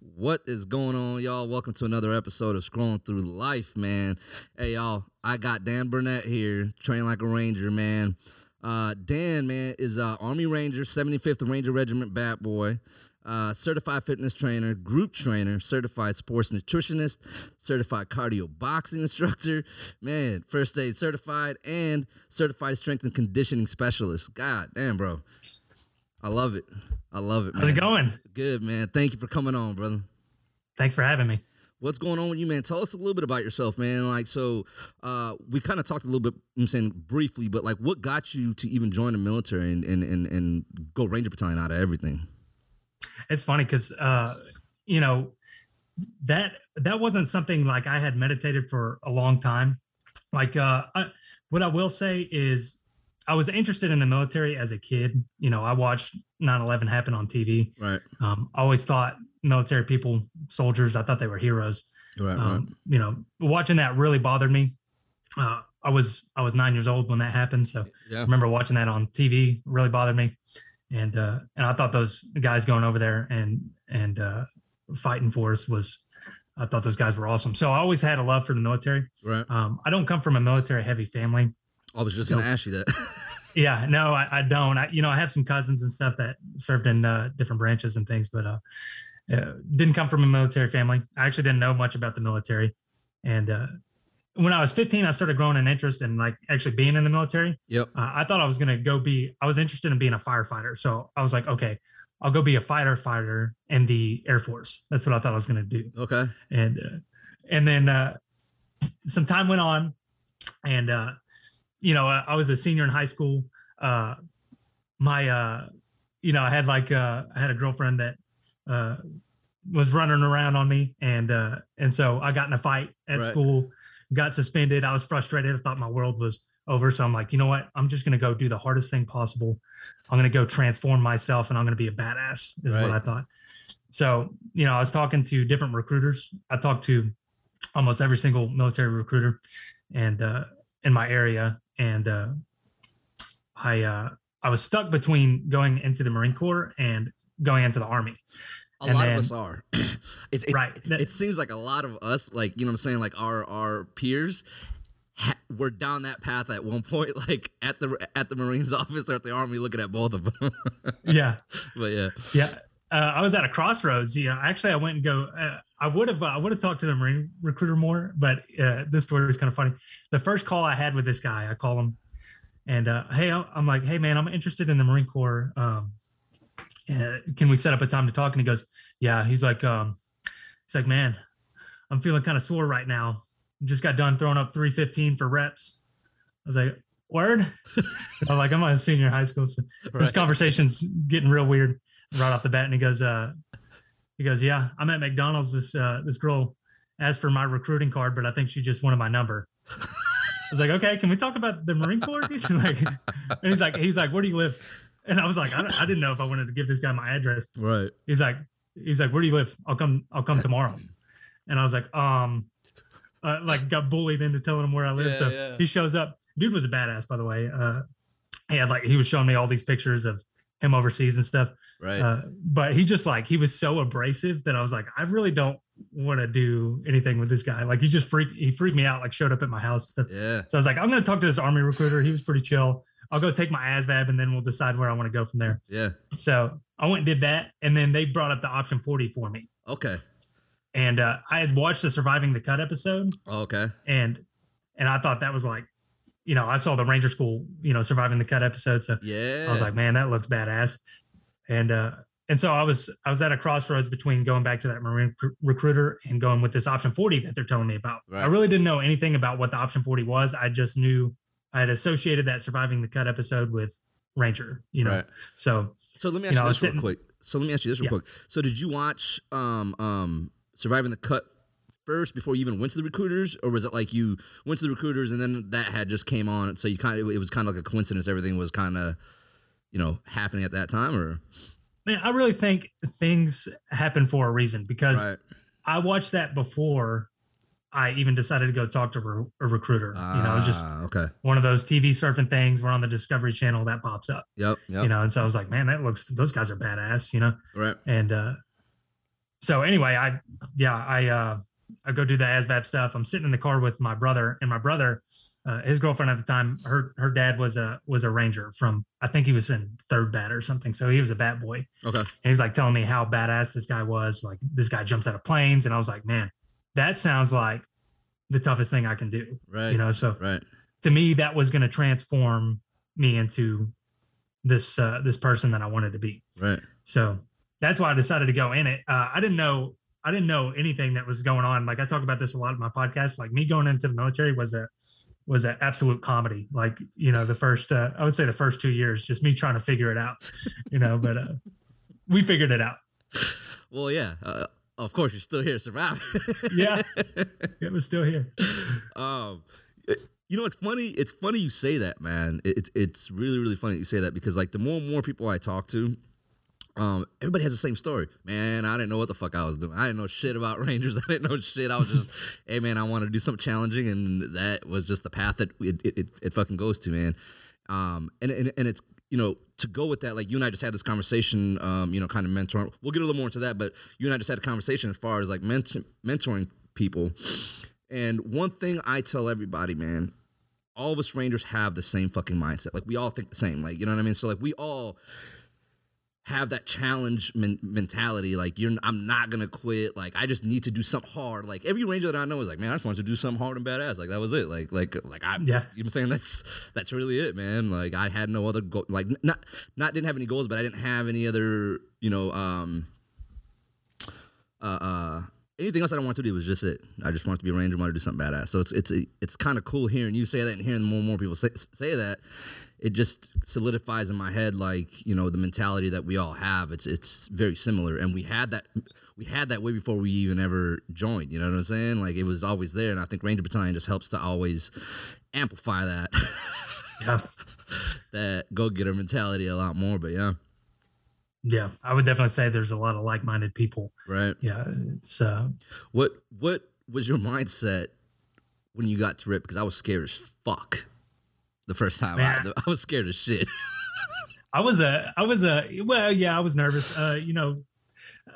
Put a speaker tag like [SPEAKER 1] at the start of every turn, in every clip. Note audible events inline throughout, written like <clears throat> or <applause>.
[SPEAKER 1] What is going on, y'all? Welcome to another episode of Scrolling Through Life, man. Hey, y'all, I got Dan Burnett here, train like a ranger, man. Uh, Dan, man, is Army Ranger, 75th Ranger Regiment Bat Boy, uh, certified fitness trainer, group trainer, certified sports nutritionist, certified cardio boxing <laughs> instructor, man, first aid certified, and certified strength and conditioning specialist. God damn, bro. I love it. I love it, man.
[SPEAKER 2] How's it going?
[SPEAKER 1] Good, man. Thank you for coming on, brother.
[SPEAKER 2] Thanks for having me.
[SPEAKER 1] What's going on with you, man? Tell us a little bit about yourself, man. Like, so uh, we kind of talked a little bit, I'm saying briefly, but like, what got you to even join the military and and and, and go Ranger Battalion out of everything?
[SPEAKER 2] It's funny because uh, you know that that wasn't something like I had meditated for a long time. Like, uh, I, what I will say is I was interested in the military as a kid. You know, I watched 9/11 happen on TV.
[SPEAKER 1] Right.
[SPEAKER 2] Um, I always thought military people, soldiers, I thought they were heroes.
[SPEAKER 1] Right.
[SPEAKER 2] Um,
[SPEAKER 1] right.
[SPEAKER 2] You know, watching that really bothered me. Uh, I was I was nine years old when that happened, so
[SPEAKER 1] Yeah.
[SPEAKER 2] I remember watching that on TV. Really bothered me, and uh, and I thought those guys going over there and and uh, fighting for us was. I thought those guys were awesome. So I always had a love for the military.
[SPEAKER 1] Right.
[SPEAKER 2] Um, I don't come from a military heavy family.
[SPEAKER 1] I was just gonna ask you that. <laughs>
[SPEAKER 2] Yeah, no, I, I don't. I, you know, I have some cousins and stuff that served in uh, different branches and things, but uh, uh, didn't come from a military family. I actually didn't know much about the military, and uh, when I was 15, I started growing an interest in like actually being in the military.
[SPEAKER 1] yep.
[SPEAKER 2] Uh, I thought I was going to go be. I was interested in being a firefighter, so I was like, okay, I'll go be a fighter fighter in the Air Force. That's what I thought I was going to do
[SPEAKER 1] Okay.
[SPEAKER 2] and uh, and then uh, some time went on, and uh, you know I, I was a senior in high school. Uh, my uh, you know I had like uh, I had a girlfriend that uh, was running around on me, and uh, and so I got in a fight at
[SPEAKER 1] Right.
[SPEAKER 2] school, got suspended. I was frustrated. I thought my world was over. So I'm like, you know what? I'm just gonna go do the hardest thing possible. I'm gonna go transform myself, and I'm gonna be a badass. Is what I thought. So you know, I was talking to different recruiters. I talked to almost every single military recruiter, and uh, in my area, and uh, I uh, I was stuck between going into the Marine Corps and going into the Army.
[SPEAKER 1] A
[SPEAKER 2] And
[SPEAKER 1] lot
[SPEAKER 2] then-
[SPEAKER 1] of us are. <clears throat> it's, it,
[SPEAKER 2] Right. That-
[SPEAKER 1] It seems like a lot of us, like you know, what I'm saying, like our our peers. Ha- were down that path at one point, <laughs> like at the at the Marines <laughs> office or at the Army, looking at both of them. <laughs>
[SPEAKER 2] yeah,
[SPEAKER 1] but yeah,
[SPEAKER 2] yeah. Uh, I was at a crossroads. You know, actually, I went and go. Uh, I would have, uh, I would have talked to the Marine recruiter more, but uh, this story is kind of funny. The first call I had with this guy, I call him, and uh, hey, I'm like, hey man, I'm interested in the Marine Corps. Um, uh, can we set up a time to talk? And he goes, yeah. He's like, um, he's like, man, I'm feeling kind of sore right now. Just got done throwing up 315 for reps. I was like, word. <laughs> I'm like, I'm a senior in high school, so this conversation's getting real weird right off the bat. And he goes, uh, he goes, yeah, I'm at McDonald's. This uh, this girl asked for my recruiting card, but I think she just wanted my number. <laughs> I was like, okay, can we talk about the Marine Corps? <laughs> like, and he's like, he's like, where do you live? And I was like, I, I didn't know if I wanted to give this guy my address.
[SPEAKER 1] right.
[SPEAKER 2] He's like, he's like, where do you live? I'll come, I'll come tomorrow. And I was like, um, uh, like got bullied into telling him where I live.
[SPEAKER 1] Yeah,
[SPEAKER 2] so
[SPEAKER 1] yeah.
[SPEAKER 2] he shows up. Dude was a badass, by the way. Uh, he had like he was showing me all these pictures of him overseas and stuff.
[SPEAKER 1] Right.
[SPEAKER 2] Uh, but he just like he was so abrasive that I was like, I really don't want to do anything with this guy. Like he just freaked he freaked me out. Like showed up at my house and stuff.
[SPEAKER 1] yeah.
[SPEAKER 2] So I was like, I'm gonna talk to this army recruiter. He was pretty chill. I'll go take my ASVAB and then we'll decide where I want to go from there.
[SPEAKER 1] Yeah.
[SPEAKER 2] So I went and did that, and then they brought up the option 40 for me.
[SPEAKER 1] Okay.
[SPEAKER 2] And uh, I had watched the Surviving the Cut episode,
[SPEAKER 1] Okay.
[SPEAKER 2] and and I thought that was like, you know, I saw the Ranger School, you know, Surviving the Cut episode. So
[SPEAKER 1] Yeah.
[SPEAKER 2] I was like, man, that looks badass. And uh, and so I was I was at a crossroads between going back to that Marine cr- recruiter and going with this option 40 that they're telling me about. I really didn't know anything about what the option 40 was. I just knew I had associated that surviving the cut episode with Ranger, you know.
[SPEAKER 1] Right.
[SPEAKER 2] So
[SPEAKER 1] So let me ask you,
[SPEAKER 2] know, I was
[SPEAKER 1] this real quick. So let me ask you this real
[SPEAKER 2] Yeah.
[SPEAKER 1] quick. So did you watch um um Surviving the Cut first before you even went to the recruiters, or was it like you went to the recruiters and then that had just came on? So you kind of it was kind of like a coincidence. Everything was kind of you know happening at that time, or
[SPEAKER 2] man, I really think things happen for a reason because
[SPEAKER 1] right?
[SPEAKER 2] I watched that before I even decided to go talk to re- a recruiter. you know, it was just
[SPEAKER 1] Ah, okay.
[SPEAKER 2] one of those TV surfing things. We're on the Discovery Channel that pops up.
[SPEAKER 1] Yep. Yep.
[SPEAKER 2] You know, and so I was like, man, that looks those guys are badass. You know,
[SPEAKER 1] right.
[SPEAKER 2] and uh so anyway, I yeah, I uh I go do the ASVAB stuff. I'm sitting in the car with my brother, and my brother, uh, his girlfriend at the time, her her dad was a was a ranger from I think he was in third bat or something. So he was a bat boy.
[SPEAKER 1] Okay.
[SPEAKER 2] And he's like telling me how badass this guy was. Like this guy jumps out of planes, and I was like, man, that sounds like the toughest thing I can do.
[SPEAKER 1] Right.
[SPEAKER 2] You know, so
[SPEAKER 1] Right.
[SPEAKER 2] to me, that was going to transform me into this uh, this person that I wanted to be.
[SPEAKER 1] Right.
[SPEAKER 2] So that's why I decided to go in it. Uh, I didn't know I didn't know anything that was going on. Like I talk about this a lot in my podcast. Like me going into the military was a was an absolute comedy. Like you know the first uh, I would say the first two years, just me trying to figure it out. You know, but uh, we figured it out.
[SPEAKER 1] Well, yeah. Uh, of course, you're still here, surviving.
[SPEAKER 2] Yeah, <laughs> it was still here.
[SPEAKER 1] um, you know, it's funny. It's funny you say that, man. It's it's really really funny you say that because like the more and more people I talk to, um, everybody has the same story. Man, I didn't know what the fuck I was doing. I didn't know shit about <laughs> Rangers. I didn't know shit. I was just, <laughs> hey man, I want to do something challenging, and that was just the path that it it, it, it fucking goes to, man. Um, and, and and it's you know to go with that, like you and I just had this conversation, um, you know, kind of mentoring. We'll get a little more into that, but you and I just had a conversation as far as like ment- mentoring people. And one thing I tell everybody, man, all of us Rangers have the same fucking mindset. Like we all think the same. Like you know what I mean. So like we all have that challenge men- mentality. Like you're, I'm not gonna quit. Like I just need to do something hard. Like every Ranger that I know is like, man, I just wanted to do something hard and badass. Like that was it. Like like like I,
[SPEAKER 2] Yeah.
[SPEAKER 1] you know I'm saying that's that's really it, man. Like I had no other goal. Like not not didn't have any goals, but I didn't have any other, you know, um, uh, uh, anything else I don't want to do was just it. I just wanted to be a ranger, wanted to do something badass. So it's it's it's kind of cool hearing you say that and hearing more and more people say, say that. It just solidifies in my head like you know the mentality that we all have. It's it's very similar, and we had that we had that way before we even ever joined. You know what I'm saying? Like it was always there, and I think Ranger Battalion just helps to always amplify that
[SPEAKER 2] Yeah, <laughs>
[SPEAKER 1] that go getter mentality a lot more. But yeah,
[SPEAKER 2] yeah. I would definitely say there's a lot of like minded people.
[SPEAKER 1] right.
[SPEAKER 2] Yeah, it's uh,
[SPEAKER 1] What what was your mindset when you got to RIP? Because I was scared as fuck the first time. I, <laughs> I was scared as shit. <laughs>
[SPEAKER 2] I was a, I was a, well, yeah, I was nervous. Uh, you know,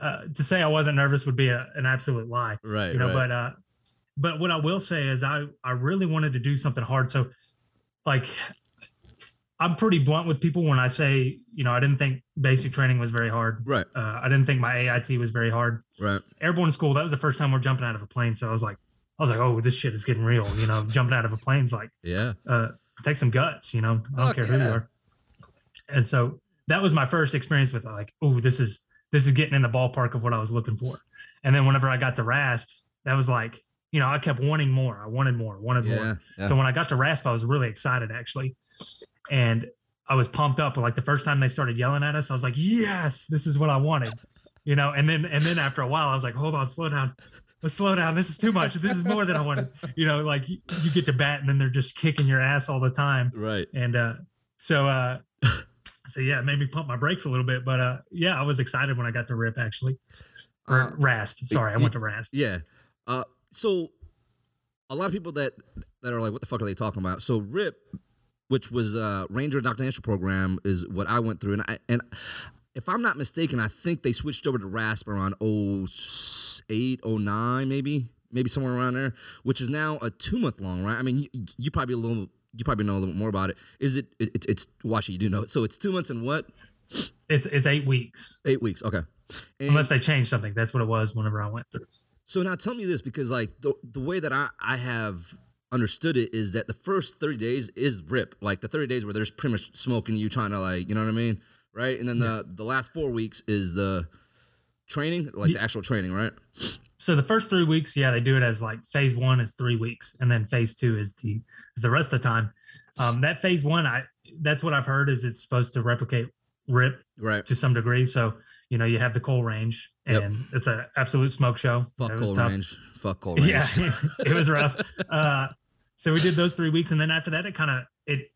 [SPEAKER 2] uh, to say I wasn't nervous would be a, an absolute lie.
[SPEAKER 1] right.
[SPEAKER 2] You know,
[SPEAKER 1] right.
[SPEAKER 2] but uh, but what I will say is I I really wanted to do something hard. So, like, I'm pretty blunt with people when I say, you know, I didn't think basic training was very hard.
[SPEAKER 1] right.
[SPEAKER 2] Uh, I didn't think my AIT was very hard.
[SPEAKER 1] Right.
[SPEAKER 2] Airborne school, that was the first time we're jumping out of a plane. So I was like, I was like, oh, this shit is getting real. You know, jumping out of a plane's like,
[SPEAKER 1] Yeah.
[SPEAKER 2] uh, take some guts, you know, I don't
[SPEAKER 1] Fuck
[SPEAKER 2] care who you are. And so that was my first experience with like, oh, this is this is getting in the ballpark of what I was looking for. And then whenever I got to RASP, that was like, you know, I kept wanting more. I wanted more, wanted more.
[SPEAKER 1] Yeah. yeah.
[SPEAKER 2] So when I got to RASP, I was really excited actually. And I was pumped up. Like the first time they started yelling at us, I was like, yes, this is what I wanted. You know, and then and then after a while, I was like, hold on, slow down. Let's slow down. This is too much. This is more than I wanted. You know, like you, you get to bat and then they're just kicking your ass all the time.
[SPEAKER 1] right.
[SPEAKER 2] And uh so uh <laughs> so yeah, it made me pump my brakes a little bit. But uh yeah, I was excited when I got to RIP actually. Or
[SPEAKER 1] Uh,
[SPEAKER 2] RASP. Sorry, I went to RASP.
[SPEAKER 1] Yeah. Uh, so a lot of people that that are like, what the fuck are they talking about? So RIP, which was uh Ranger Indoctrination Program, is what I went through, and I and if I'm not mistaken, I think they switched over to RASP around 08, 09, maybe, maybe somewhere around there, which is now a two month long, right? I mean, you, you probably a little. You probably know a little bit more about it. Is it? it it's it's watch it. You do know it. So it's two months and what?
[SPEAKER 2] It's it's eight weeks.
[SPEAKER 1] Eight weeks. Okay. And-
[SPEAKER 2] Unless they changed something. That's what it was whenever I went through.
[SPEAKER 1] So now tell me this because like the, the way that I, I have understood it is that the first 30 days is rip. Like the 30 days where there's pretty much smoking you trying to like, you know what I mean? Right? And then the the last 4 weeks is the training, like the actual training, right?
[SPEAKER 2] So the first three weeks, yeah, they do it as like phase one is three weeks, and then phase two is the is the rest of the time. Um, that phase one, I that's what I've heard is it's supposed to replicate RIP
[SPEAKER 1] Right.
[SPEAKER 2] to some degree. So you know you have the Cole Range,
[SPEAKER 1] Yep.
[SPEAKER 2] and it's an absolute smoke show.
[SPEAKER 1] Fuck cold
[SPEAKER 2] tough.
[SPEAKER 1] range. Fuck Cole <laughs> range.
[SPEAKER 2] Yeah, <laughs> it was rough. <laughs> Uh, so we did those three weeks, and then after that, it kind of it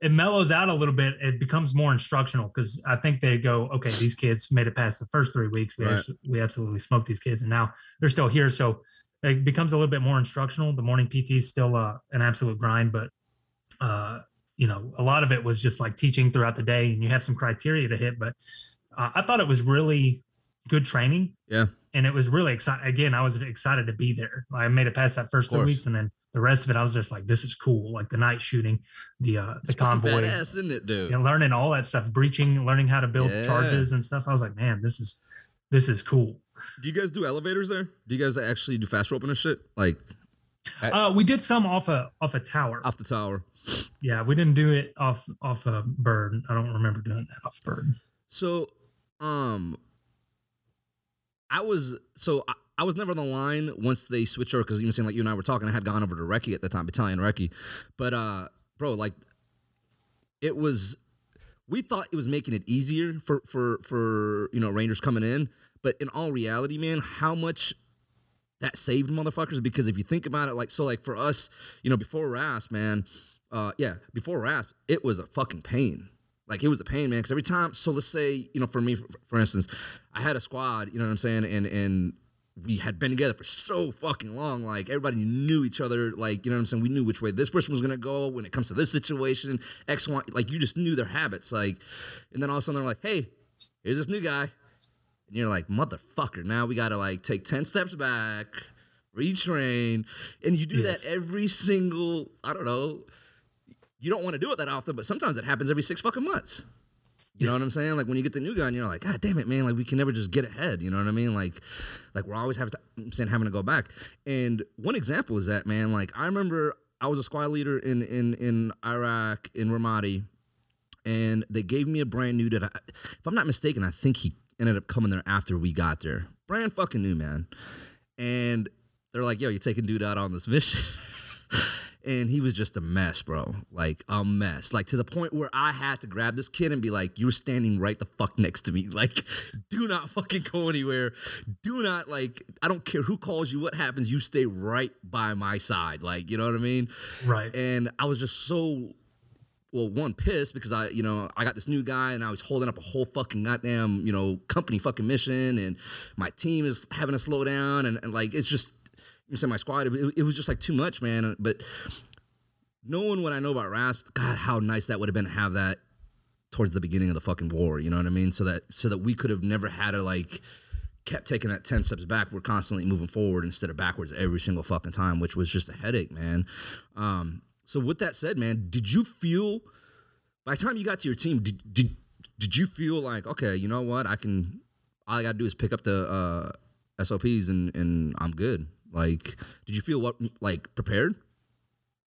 [SPEAKER 2] it mellows out a little bit. It becomes more instructional because I think they go, okay, these kids made it past the first three weeks. We
[SPEAKER 1] Right.
[SPEAKER 2] we absolutely smoked these kids, and now they're still here. So it becomes a little bit more instructional. The morning PT is still uh, an absolute grind, but uh, you know, a lot of it was just like teaching throughout the day, and you have some criteria to hit. But uh, I thought it was really good training.
[SPEAKER 1] Yeah.
[SPEAKER 2] and it was really exciting. Again, I was excited to be there. I made it past that first three weeks, and then the rest of it, I was just like, "This is cool!" Like the night shooting, the uh, the
[SPEAKER 1] It's
[SPEAKER 2] convoy,
[SPEAKER 1] badass, isn't it, dude?
[SPEAKER 2] learning all that stuff, breaching, learning how to build
[SPEAKER 1] Yeah.
[SPEAKER 2] charges and stuff. I was like, "Man, this is this is cool."
[SPEAKER 1] Do you guys do elevators there? Do you guys actually do fast roping and shit? Like I-
[SPEAKER 2] Uh, we did some off a off a tower.
[SPEAKER 1] off the tower?
[SPEAKER 2] Yeah, we didn't do it off off a bird. I don't remember doing that off bird.
[SPEAKER 1] So, um, I was so I, was never on the line once they switched over because you saying like you and I were talking. I had gone over to Recce at the time, Battalion Recce, but uh, bro, like it was. We thought it was making it easier for for for you know Rangers coming in, but in all reality, man, how much that saved motherfuckers because if you think about it like so like for us you know before rasp man uh yeah before rasp it was a fucking pain like it was a pain man because every time so let's say you know for me for instance i had a squad you know what i'm saying and and we had been together for so fucking long like everybody knew each other like you know what i'm saying we knew which way this person was to go when it comes to this situation x y like you just knew their habits like and then all of a sudden they're like hey here's this new guy and you're like, motherfucker, now we gotta like take 10 steps back, retrain. And you do
[SPEAKER 2] Yes.
[SPEAKER 1] that every single, I don't know, you don't want to do it that often, but sometimes it happens every six fucking months. You know what I'm saying? Like when you get the new gun, you're like, God damn it, man! Like we can never just get ahead. You know what I mean? Like, like we're always having to, I'm saying having to go back. And one example is that, man. Like I remember I was a squad leader in in in Iraq in Ramadi, and they gave me a brand new that, I, if I'm not mistaken, I think he ended up coming there after we got there. Brand fucking new, man. And they're like, yo, you're taking dude out on this mission. <laughs> and he was just a mess, bro. Like a mess. Like to the point where I had to grab this kid and be like, you're standing right the fuck next to me. <laughs> Like, do not fucking go anywhere. Do not like, I don't care who calls you, what happens, you stay right by my side. Like, you know what I mean?
[SPEAKER 2] Right.
[SPEAKER 1] and I was just so well one pissed because I you know I got this new guy and I was holding up a whole fucking goddamn you know company fucking mission and my team is having to slow down and, and like it's just you said my squad it, it was just like too much man. But knowing what I know about Rasp God how nice that would have been to have that towards the beginning of the fucking war you know what I mean? So that so that we could have never had to like kept taking that 10 steps back. We're constantly moving forward instead of backwards every single fucking time which was just a headache man. Um so with that said man did you feel by the time you got to your team did did, did you feel like okay you know what? I can all i gotta do is pick up the uh sops and and i'm good like did you feel what like prepared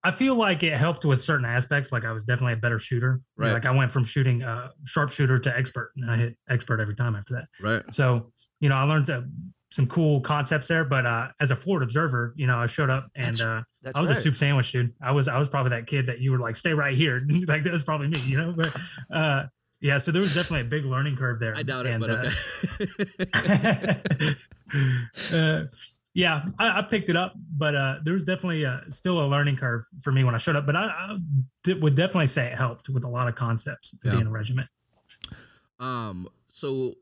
[SPEAKER 2] I feel like it helped with certain aspects. Like I was definitely a better shooter.
[SPEAKER 1] Right.
[SPEAKER 2] Like I went from shooting uh, sharpshooter to expert, and I hit expert every time after that.
[SPEAKER 1] right
[SPEAKER 2] So you know, I learned uh, some cool concepts there. But uh, as a forward observer, you know, I showed up and
[SPEAKER 1] That's-
[SPEAKER 2] uh,
[SPEAKER 1] that's
[SPEAKER 2] I was a soup sandwich dude. I was I was probably that kid that you were like, stay right here. <laughs> like that was probably me, you know. But uh, yeah, so there was definitely a big learning curve there.
[SPEAKER 1] i doubt it
[SPEAKER 2] And,
[SPEAKER 1] but
[SPEAKER 2] uh,
[SPEAKER 1] okay <laughs> <laughs>
[SPEAKER 2] uh, yeah, I, I picked it up, but uh, there was definitely uh still a learning curve for me when I showed up. But I, I di- would definitely say it helped with a lot of concepts
[SPEAKER 1] Yeah.
[SPEAKER 2] being a regiment.
[SPEAKER 1] um so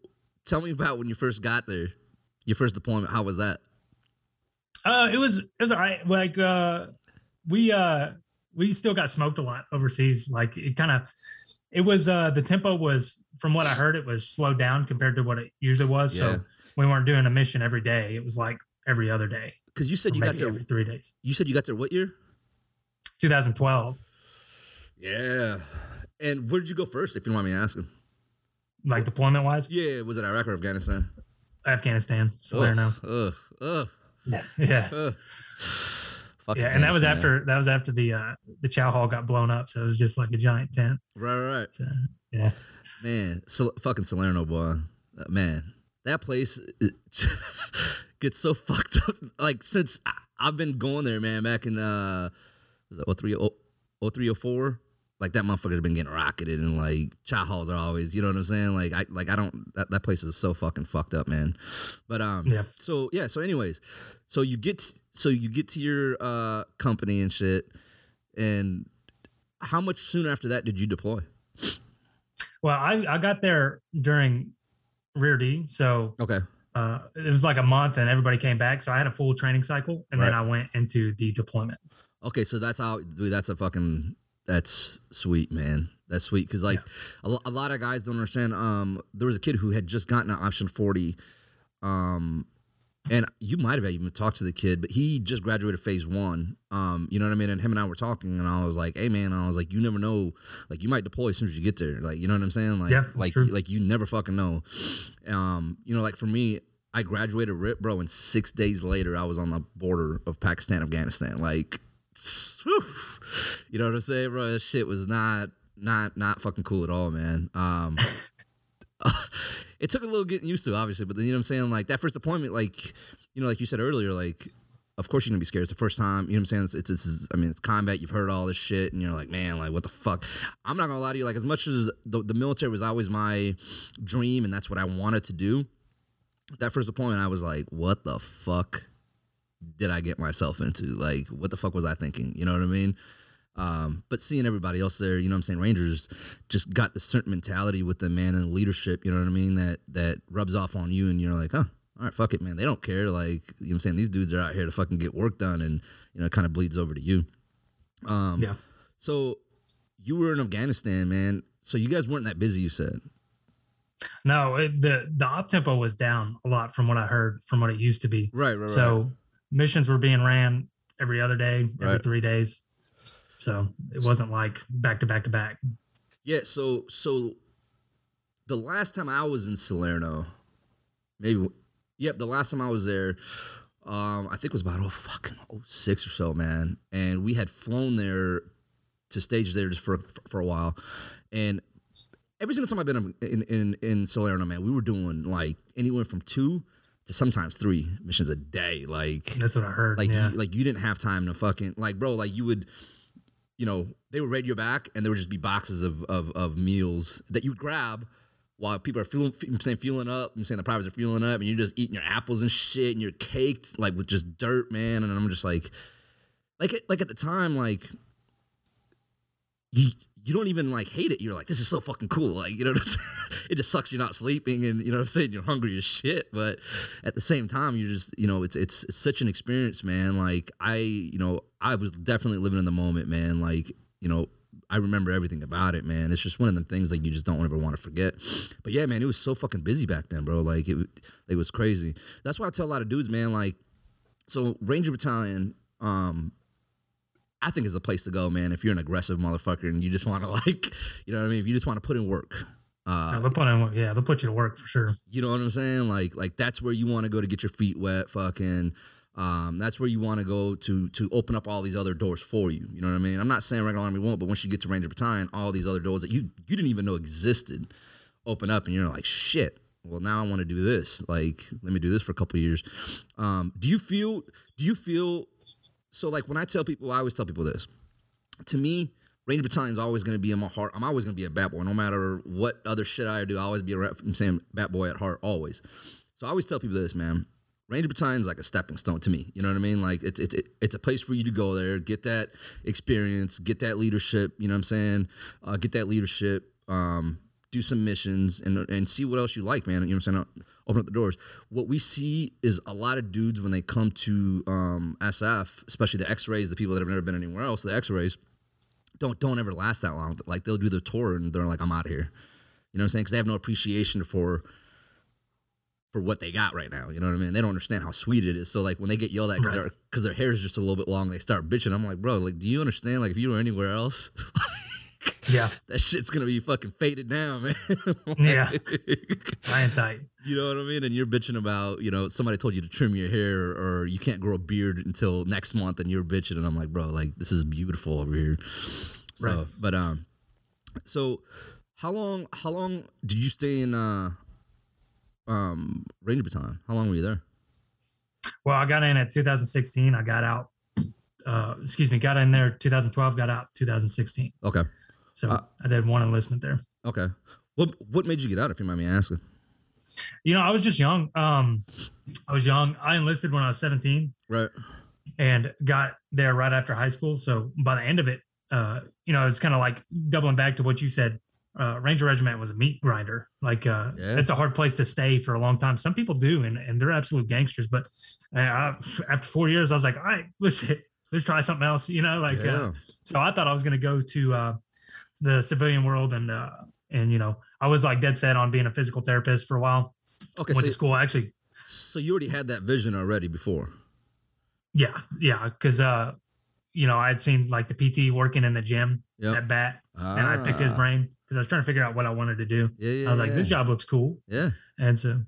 [SPEAKER 1] tell me about when you first got there your first deployment how was that
[SPEAKER 2] Uh, it was it was all right. Like uh, we uh we still got smoked a lot overseas. Like it kind of it was uh the tempo was from what I heard it was slowed down compared to what it usually was.
[SPEAKER 1] Yeah.
[SPEAKER 2] So we weren't doing a mission every day. It was like every other day.
[SPEAKER 1] because you said you got there
[SPEAKER 2] every three days.
[SPEAKER 1] you said you got there what year
[SPEAKER 2] 2012,
[SPEAKER 1] yeah and where did you go first if you don't mind me asking
[SPEAKER 2] like deployment wise,
[SPEAKER 1] yeah was it iraq or afghanistan
[SPEAKER 2] Afghanistan, Salerno.
[SPEAKER 1] Ugh, ugh, <laughs>
[SPEAKER 2] Yeah.
[SPEAKER 1] ugh.
[SPEAKER 2] Yeah, and that was after that was after the uh the chow hall got blown up, so it was just like a giant tent.
[SPEAKER 1] Right, right, right.
[SPEAKER 2] So, yeah,
[SPEAKER 1] Man, so, fucking Salerno, boy. Uh, man, that place <laughs> gets so fucked up. Like, since I've been going there, man, back in, uh, was it 03, 0304? Like, that motherfucker's been getting rocketed, and, like, chow halls are always, you know what I'm saying? Like, I, like, I don't, that, that place is so fucking fucked up, man. But, um,
[SPEAKER 2] yeah.
[SPEAKER 1] so yeah so anyways so you get so you get to your uh company and shit and how much soon after that did you deploy
[SPEAKER 2] Well, I I got there during rear D, so
[SPEAKER 1] okay.
[SPEAKER 2] uh, it was like a month, and everybody came back. So I had a full training cycle, and then I went into the deployment.
[SPEAKER 1] okay so that's how dude that's a fucking that's sweet man. That's sweet because like a, a lot of guys don't understand um there was a kid who had just gotten an option 40 um and you might have even talked to the kid, but he just graduated phase one. Um, you know what I mean? And him and I were talking, and I was like, "Hey, man," I was like, "You never know. Like, you might deploy as soon as you get there. Like, you know what I'm saying? Like,
[SPEAKER 2] Yeah,
[SPEAKER 1] like,
[SPEAKER 2] true.
[SPEAKER 1] like you never fucking know. Um, you know, like for me, I graduated RIP, bro, and six days later, I was on the border of Pakistan, Afghanistan. Like, whew. you know what I'm saying, bro? This shit was not, not, not fucking cool at all, man. Um, <laughs> <laughs> it took a little getting used to, obviously, but then you know what I'm saying. Like that first deployment, like you know, like you said earlier, like of course you're gonna be scared. It's the first time. You know what I'm saying? It's, it's, it's I mean, it's combat. You've heard all this shit, and you're like, man, like what the fuck? I'm not gonna lie to you. Like as much as the, the military was always my dream, and that's what I wanted to do. That first deployment, I was like, what the fuck did I get myself into? Like, what the fuck was I thinking? You know what I mean? Um, but seeing everybody else there, you know what I'm saying? Rangers just got the certain mentality with them, man, and leadership, you know what I mean? That that rubs off on you and you're like, huh, all right, fuck it, man. They don't care. Like, you know what I'm saying? These dudes are out here to fucking get work done and, you know, it kind of bleeds over to you. Um,
[SPEAKER 2] Yeah.
[SPEAKER 1] So you were in Afghanistan, man. So you guys weren't that busy, you said.
[SPEAKER 2] No, it, the the op tempo was down a lot from what I heard from what it used to be.
[SPEAKER 1] Right, right, right.
[SPEAKER 2] So missions were being ran every other day, every
[SPEAKER 1] Right.
[SPEAKER 2] three days. So it wasn't like back to back to back.
[SPEAKER 1] Yeah, so so the last time I was in Salerno, maybe yep, the last time I was there, um, I think it was about oh fucking oh six or so, man. And we had flown there to stage there just for for a while. And every single time I've been in in, in Salerno, man, we were doing like anywhere from two to sometimes three missions a day. Like
[SPEAKER 2] That's what I heard.
[SPEAKER 1] like
[SPEAKER 2] yeah.
[SPEAKER 1] you, like you didn't have time to fucking like bro like you would you know they would raid your back and there would just be boxes of of, of meals that you would grab while people are fueling I'm saying fueling up I'm saying the privates are fueling up and you're just eating your apples and shit and you're caked like with just dirt man. And I'm just like like like at the time like you you don't even like hate it. You're like, this is so fucking cool. Like, you know? <laughs> It just sucks you're not sleeping and you know I'm saying, you're hungry as shit. But at the same time, you're just, you know, it's it's, it's such an experience, man. Like I, you know, I was definitely living in the moment, man. Like, you know, I remember everything about it, man. It's just one of them things like you just don't ever want to forget. But yeah, man, it was so fucking busy back then, bro. Like it, it was crazy. That's why I tell a lot of dudes, man. Like, so Ranger Battalion, um, I think is a place to go, man. If you're an aggressive motherfucker and you just want to <laughs> like, you know what I mean. If you just want to put in work, uh,
[SPEAKER 2] Yeah, they'll put in, yeah, they'll put you to work for sure.
[SPEAKER 1] you know what I'm saying? Like, like that's where you want to go to get your feet wet. Fucking, um, that's where you want to go to to open up all these other doors for you. You know what I mean? I'm not saying regular army won't, but once you get to Ranger Battalion, all these other doors that you you didn't even know existed open up, and you're like, shit. Well, now I want to do this. Like, let me do this for a couple years. Um, do you feel? Do you feel? So, like, when I tell people, I always tell people this. To me, Ranger Battalion is always going to be in my heart. I'm always going to be a bat boy, no matter what other shit I do. I always be a rep, I'm saying bat boy at heart, always. So I always tell people this, man. Ranger Battalion is like a stepping stone to me. You know what I mean? Like it's it's it's a place for you to go there, get that experience, get that leadership. You know what I'm saying? Uh, get that leadership. Um, do some missions and and see what else you like, man. You know what I'm saying? Open up the doors. What we see is a lot of dudes when they come to um, SF, especially the X-rays, the people that have never been anywhere else, the X-rays don't don't ever last that long. Like they'll do the tour and they're like, I'm out of here. You know what I'm saying? Because they have no appreciation for for what they got right now. You know what I mean? They don't understand how sweet it is. So like when they get yelled at because
[SPEAKER 2] Right.
[SPEAKER 1] their, their hair is just a little bit long, they start bitching. I'm like, bro, like, do you understand? Like if you were anywhere else, <laughs>
[SPEAKER 2] Yeah, <laughs>
[SPEAKER 1] that shit's gonna be fucking faded down, man. <laughs>
[SPEAKER 2] Yeah. lying tight.
[SPEAKER 1] You know what I mean? And you're bitching about, you know, somebody told you to trim your hair or, or you can't grow a beard until next month and you're bitching. And I'm like, bro, like this is beautiful over here. So,
[SPEAKER 2] Right.
[SPEAKER 1] but, um, so how long, how long did you stay in, uh, um, Ranger Battalion? How long were you there?
[SPEAKER 2] Well, I got in at 2016. I got out. Uh, excuse me, got in there 2012. Got out 2016.
[SPEAKER 1] Okay.
[SPEAKER 2] So
[SPEAKER 1] Uh,
[SPEAKER 2] I did one enlistment there.
[SPEAKER 1] Okay. What, what made you get out if you mind me asking?
[SPEAKER 2] You know, I was just young. Um, I was young. I enlisted when I was 17
[SPEAKER 1] Right.
[SPEAKER 2] and got there right after high school. So by the end of it, uh, you know, it's kind of like doubling back to what you said. Uh, Ranger Regiment was a meat grinder. Like, uh,
[SPEAKER 1] Yeah.
[SPEAKER 2] it's a hard place to stay for a long time. Some people do, and, and they're absolute gangsters. But uh, I, after four years, I was like, all right, let's <laughs> let's try something else. You know, like, uh,
[SPEAKER 1] yeah.
[SPEAKER 2] so I thought I was going to go to uh, the civilian world, and uh, and you know, I was like dead set on being a physical therapist for a while.
[SPEAKER 1] Okay.
[SPEAKER 2] Went
[SPEAKER 1] So,
[SPEAKER 2] to school actually.
[SPEAKER 1] So you already had that vision already before.
[SPEAKER 2] Yeah, yeah, because uh, you know, I'd seen like the PT working in the gym
[SPEAKER 1] Yep.
[SPEAKER 2] at bat, and I picked his
[SPEAKER 1] Ah.
[SPEAKER 2] brain because I was trying to figure out what I wanted to do.
[SPEAKER 1] Yeah, yeah.
[SPEAKER 2] I was like, this job looks cool,
[SPEAKER 1] Yeah.
[SPEAKER 2] and so,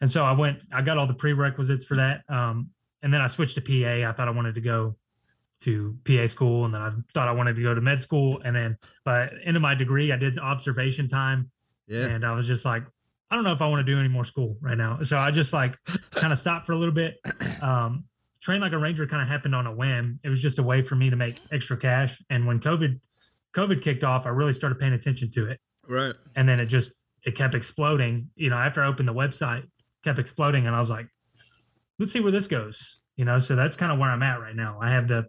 [SPEAKER 2] and so I went. I got all the prerequisites for that, um, and then I switched to PA. I thought I wanted to go to PA school, and then I thought I wanted to go to med school, and then by the end of my degree, I did observation time,
[SPEAKER 1] Yeah.
[SPEAKER 2] and I was just like, I don't know if I want to do any more school right now. So I just like <laughs> kind of stopped for a little bit. Um, train like a ranger kind of happened on a whim. It was just a way for me to make extra cash. And when COVID COVID kicked off, I really started paying attention to it.
[SPEAKER 1] Right.
[SPEAKER 2] And then it just it kept exploding. You know, after I opened the website, kept exploding, and I was like, let's see where this goes. You know, so that's kind of where I'm at right now. I have the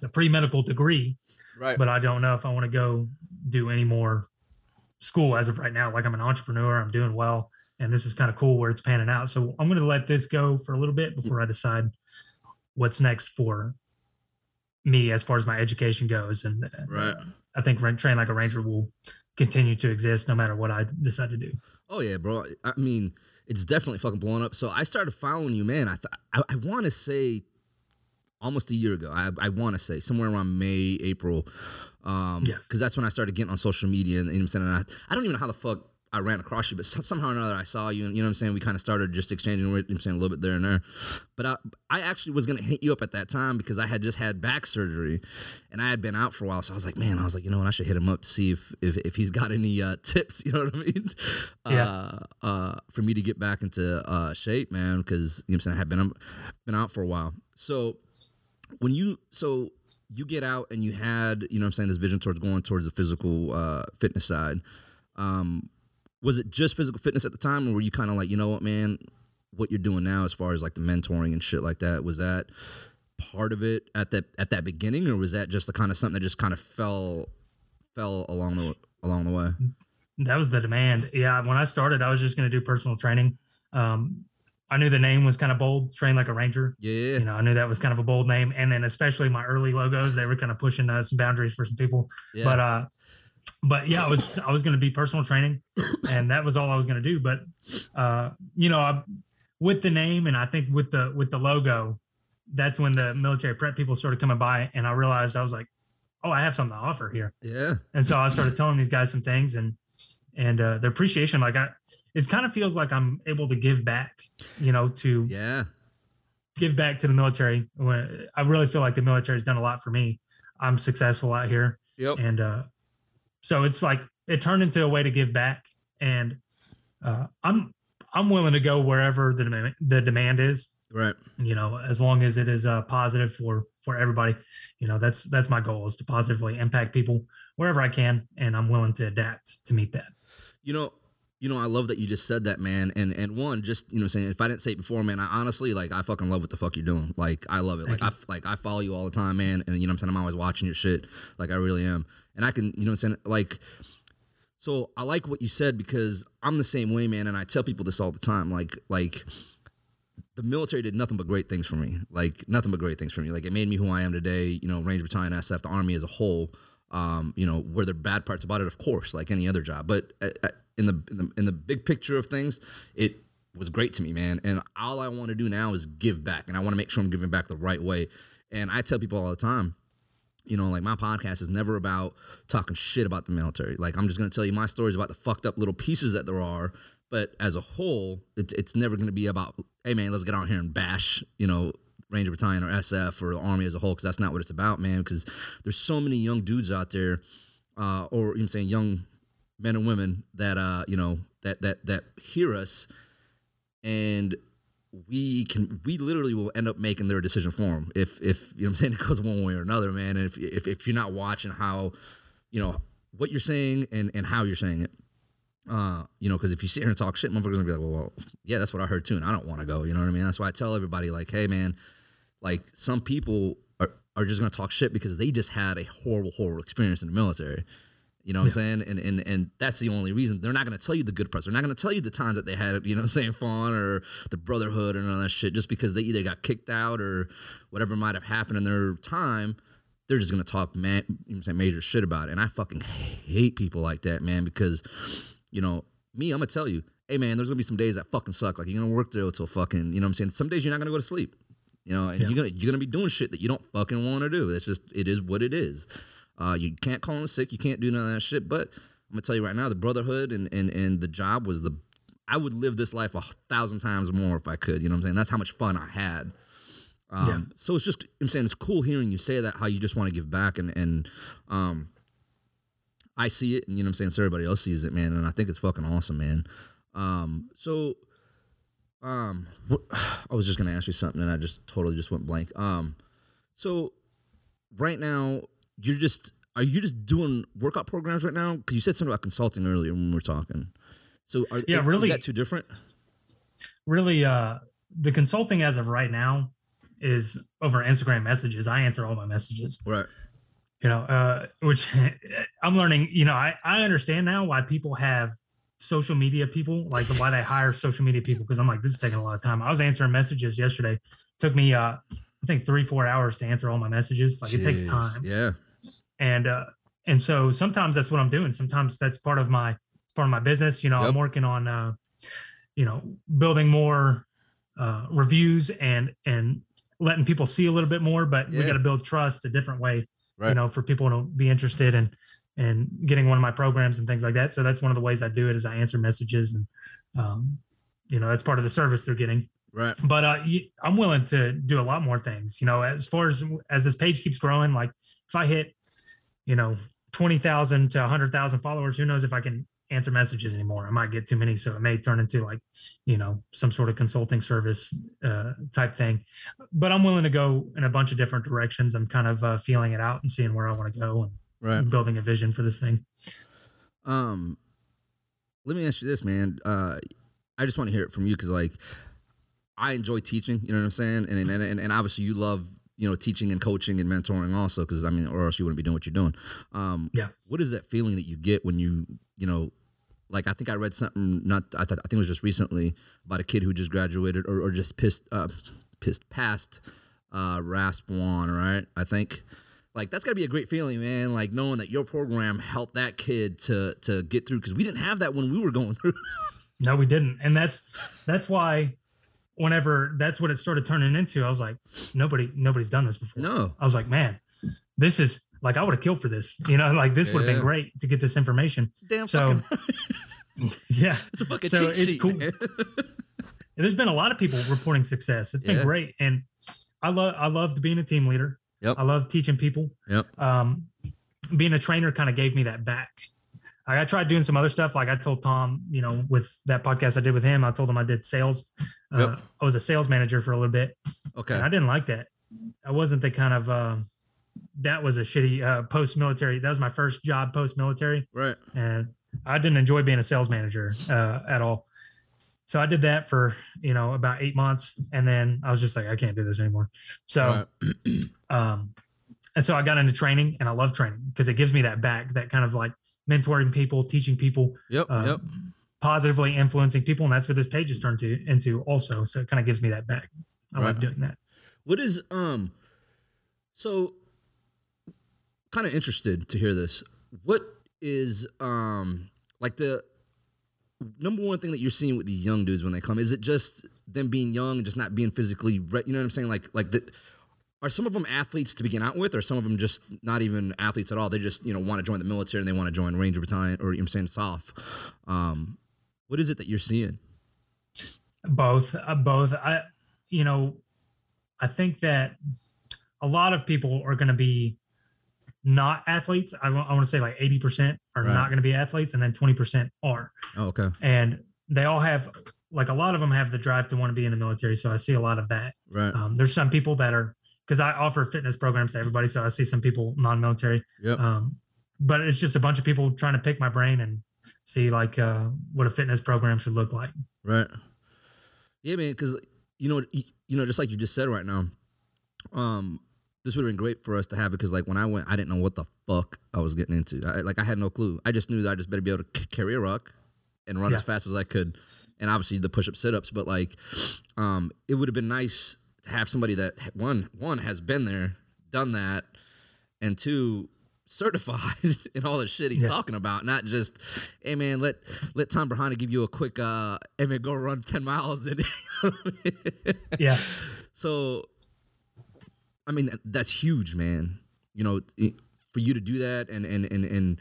[SPEAKER 2] the pre medical degree,
[SPEAKER 1] Right.
[SPEAKER 2] but I don't know if I want to go do any more school as of right now. Like I'm an entrepreneur, I'm doing well, and this is kind of cool where it's panning out. So I'm going to let this go for a little bit before I decide what's next for me as far as my education goes. And uh,
[SPEAKER 1] Right.
[SPEAKER 2] I think Train Like a Ranger will continue to exist no matter what I decide to do.
[SPEAKER 1] Oh yeah, bro. I mean, it's definitely fucking blowing up. So I started following you, man. I th- I, I want to say almost a year ago. I I want to say somewhere around May, April. Um,
[SPEAKER 2] Yeah.
[SPEAKER 1] because that's when I started getting on social media, and, you know what I'm saying. And I, I don't even know how the fuck I ran across you, but so- somehow or another I saw you, and you know what I'm saying. We kind of started just exchanging, you know what I'm saying, a little bit there and there. But I, I actually was gonna hit you up at that time because I had just had back surgery, and I had been out for a while. So I was like, man, I was like, you know what, I should hit him up to see if if, if he's got any uh, <laughs> tips. You know what I mean?
[SPEAKER 2] Yeah.
[SPEAKER 1] Uh, uh, for me to get back into uh, shape, man, because you know what I'm saying I have been been out for a while. So when you so you get out and you had you know I'm saying this vision towards going towards the physical uh, fitness side. Um, was it just physical fitness at the time, or were you kind of like, you know what, man, what you're doing now as far as like the mentoring and shit like that? Was that part of it at that at that beginning, or was that just the kind of something that just kind of fell fell along the along the way?
[SPEAKER 2] That was the demand. Yeah. When I started, I was just going to do personal training. Um, I knew the name was kind of bold, Train Like a Ranger.
[SPEAKER 1] Yeah,
[SPEAKER 2] you know, I knew that was kind of a bold name. And then especially my early logos, they were kind of pushing uh, some boundaries for some people.
[SPEAKER 1] yeah,
[SPEAKER 2] But uh, but yeah, I was I was going to be personal training, and that was all I was going to do. But uh, you know, I, with the name and I think with the with the logo, that's when the military prep people started coming by, and I realized I was like, oh, I have something to offer here.
[SPEAKER 1] yeah,
[SPEAKER 2] And so I started telling these guys some things, and and uh, their appreciation, like I, it kind of feels like I'm able to give back, you know, to
[SPEAKER 1] yeah,
[SPEAKER 2] give back to the military. When I really feel like the military has done a lot for me. I'm successful out here,
[SPEAKER 1] yep,
[SPEAKER 2] and uh, so it's like it turned into a way to give back. And uh, I'm I'm willing to go wherever the demand, the demand is.
[SPEAKER 1] right,
[SPEAKER 2] You know, as long as it is uh, positive for for everybody. You know, that's that's my goal is to positively impact people wherever I can, and I'm willing to adapt to meet that.
[SPEAKER 1] You know, you know, I love that you just said that, man. And and one, just you know, I'm saying if I didn't say it before, man, I honestly like I fucking love what the fuck you're doing. Like I love it.
[SPEAKER 2] Thank
[SPEAKER 1] like I f- like I follow you all the time, man. And you know, what I'm saying I'm always watching your shit. Like I really am. And I can, you know, what I'm saying like. So I like what you said because I'm the same way, man. And I tell people this all the time. Like like. The military did nothing but great things for me. Like nothing but great things for me. Like it made me who I am today. You know, Ranger Battalion, SF, the Army as a whole. Um, you know, were there bad parts about it? Of course, like any other job. But uh, uh, in the, in the in the big picture of things, it was great to me, man. And all I want to do now is give back, and I want to make sure I'm giving back the right way. And I tell people all the time, you know, like my podcast is never about talking shit about the military. Like I'm just gonna tell you my stories about the fucked up little pieces that there are. But as a whole, it, it's never gonna be about, hey man, let's get out here and bash, you know, Ranger Battalion or SF or the Army as a whole, because that's not what it's about, man. Because there's so many young dudes out there, uh, or you know, I'm saying young men and women that uh, you know, that that that hear us, and we can we literally will end up making their decision for them if if you know what I'm saying <laughs> it goes one way or another, man. And if if if you're not watching how, you know, what you're saying and and how you're saying it. Uh, you know, because if you sit here and talk shit, motherfuckers gonna be like, well, well, yeah, that's what I heard too, and I don't want to go. You know what I mean? That's why I tell everybody, like, hey, man, like some people are, are just gonna talk shit because they just had a horrible, horrible experience in the military. You know what I'm saying? And and and that's the only reason they're not gonna tell you the good parts. They're not gonna tell you the times that they had, you know, what I'm saying fun or the brotherhood and all that shit, just because they either got kicked out or whatever might have happened in their time. They're just gonna talk man, you know what I'm saying major shit about it. And I fucking hate people like that, man, because you know me, I'm gonna tell you hey man, there's gonna be some days that fucking suck. Like you're gonna work till till fucking, you know what I'm saying? Some days you're not gonna go to sleep. You know, and
[SPEAKER 2] Yeah.
[SPEAKER 1] you're gonna you're gonna be doing shit that you don't fucking want to do. It's just it is what it is. Uh, you can't call in sick. You can't do none of that shit. But I'm gonna tell you right now, the brotherhood and and and the job was the. I would live this life a thousand times more if I could. You know what I'm saying? That's how much fun I had. Um,
[SPEAKER 2] Yeah.
[SPEAKER 1] So it's just I'm saying it's cool hearing you say that how you just want to give back and and um, I see it and you know what I'm saying so everybody else sees it, man, and I think it's fucking awesome, man. Um, so um, <sighs> I was just gonna ask you something and I just totally just went blank. Um, so right now you're just are you just doing workout programs right now? Because you said something about consulting earlier when we were talking. So are,
[SPEAKER 2] Yeah,
[SPEAKER 1] is,
[SPEAKER 2] really-
[SPEAKER 1] is that too different?
[SPEAKER 2] really uh the consulting as of right now is over instagram messages i answer all my messages
[SPEAKER 1] Right.
[SPEAKER 2] you know uh which <laughs> i'm learning you know i i understand now why people have social media people like why they hire social media people because i'm like this is taking a lot of time. I was answering messages yesterday. It took me uh i think three four hours to answer all my messages. Like it takes time.
[SPEAKER 1] Yeah.
[SPEAKER 2] and uh and so sometimes that's what i'm doing. Sometimes that's part of my part of my business. You know
[SPEAKER 1] Yep.
[SPEAKER 2] i'm working on uh you know building more uh reviews and and letting people see a little bit more but we got to build trust a different way
[SPEAKER 1] Right.
[SPEAKER 2] you know for people to be interested in and getting one of my programs and things like that so that's one of the ways i do it is i answer messages and um you know that's part of the service they're getting
[SPEAKER 1] Right.
[SPEAKER 2] but uh, I'm willing to do a lot more things. You know, as far as as this page keeps growing, like if I hit, you know, twenty thousand to hundred thousand followers, who knows if I can answer messages anymore? I might get too many, so it may turn into like, you know, some sort of consulting service uh, type thing. But I'm willing to go in a bunch of different directions. I'm kind of uh, feeling it out and seeing where I want to go and
[SPEAKER 1] Right.
[SPEAKER 2] building a vision for this thing.
[SPEAKER 1] Um, let me ask you this, man. Uh, I just want to hear it from you because, like, I enjoy teaching. You know what I'm saying? And and and, and obviously, you love you know teaching and coaching and mentoring also because I mean, or else you wouldn't be doing what you're doing. Um,
[SPEAKER 2] Yeah.
[SPEAKER 1] What is that feeling that you get when you you know? Like I think I read something not I, th- I think it was just recently about a kid who just graduated or, or just pissed uh pissed passed uh RASP one right I think like that's gotta be a great feeling, man. Like knowing that your program helped that kid to to get through because we didn't have that when we were going through. <laughs>
[SPEAKER 2] No, we didn't. And that's that's why whenever that's what it started turning into, I was like, nobody nobody's done this before.
[SPEAKER 1] no,
[SPEAKER 2] I was like, man, this is like I would have killed for this. You know, like this would have been great to get this information.
[SPEAKER 1] damn
[SPEAKER 2] So, <laughs> Yeah. <laughs>
[SPEAKER 1] it's a fucking
[SPEAKER 2] so it's
[SPEAKER 1] sheet.
[SPEAKER 2] cool. And there's been a lot of people reporting success. It's been
[SPEAKER 1] Yeah.
[SPEAKER 2] great. And I love I loved being a team leader.
[SPEAKER 1] Yep.
[SPEAKER 2] I love teaching people.
[SPEAKER 1] Yep.
[SPEAKER 2] Um being a trainer kind of gave me that back. I, I tried doing some other stuff. Like I told Tom, you know, with that podcast I did with him, I told him I did sales. Uh,
[SPEAKER 1] Yep.
[SPEAKER 2] I was a sales manager for a little bit.
[SPEAKER 1] Okay,
[SPEAKER 2] And I didn't like that. I wasn't the kind of uh, that was a shitty uh, post military. That was my first job post military,
[SPEAKER 1] right.
[SPEAKER 2] and I didn't enjoy being a sales manager uh, at all. So I did that for you know about eight months, and then I was just like, I can't do this anymore. So,
[SPEAKER 1] right. <clears throat>
[SPEAKER 2] um, and so I got into training, and I love training because it gives me that back, that kind of like mentoring people, teaching people,
[SPEAKER 1] Yep.
[SPEAKER 2] uh,
[SPEAKER 1] yep.
[SPEAKER 2] positively influencing people, and that's what this page has turned to into also. So it kind of gives me that back. I love doing that.
[SPEAKER 1] What is um? So, kind of interested to hear this. What is um like the number one thing that you're seeing with these young dudes when they come? Is it just them being young and just not being physically? Re- you know what I'm saying? Like like the. Are some of them athletes to begin out with, or some of them just not even athletes at all? They just you know want to join the military and they want to join Ranger Battalion or you know I'm saying SOF. Um, what is it that you're seeing?
[SPEAKER 2] both uh, both i you know i think that a lot of people are going to be not athletes i want to say like 80% are
[SPEAKER 1] Right.
[SPEAKER 2] not going to be athletes and then 20% are
[SPEAKER 1] Oh, okay.
[SPEAKER 2] and they all have like a lot of them have the drive to want to be in the military so i see a lot of that
[SPEAKER 1] Right.
[SPEAKER 2] um, there's some people that are because i offer fitness programs to everybody so i see some people non-military
[SPEAKER 1] Yep.
[SPEAKER 2] um, but it's just a bunch of people trying to pick my brain and see like uh, what a fitness program should look like
[SPEAKER 1] Right. Yeah, man. Because you know, you, you know, just like you just said right now, um, this would have been great for us to have it because, like, when I went, I didn't know what the fuck I was getting into. I, like, I had no clue. I just knew that I just better be able to c- carry a rock and run
[SPEAKER 2] Yeah.
[SPEAKER 1] as fast as I could, and obviously the push-up, sit-ups. But like, um, it would have been nice to have somebody that one one has been there, done that, and two certified <laughs> in all the shit he's
[SPEAKER 2] Yeah.
[SPEAKER 1] talking about, not just, hey man, let let Tom Brahana give you a quick, uh, hey man, go run ten miles. And <laughs>
[SPEAKER 2] Yeah.
[SPEAKER 1] so, I mean, that- that's huge, man. You know, for you to do that and and and and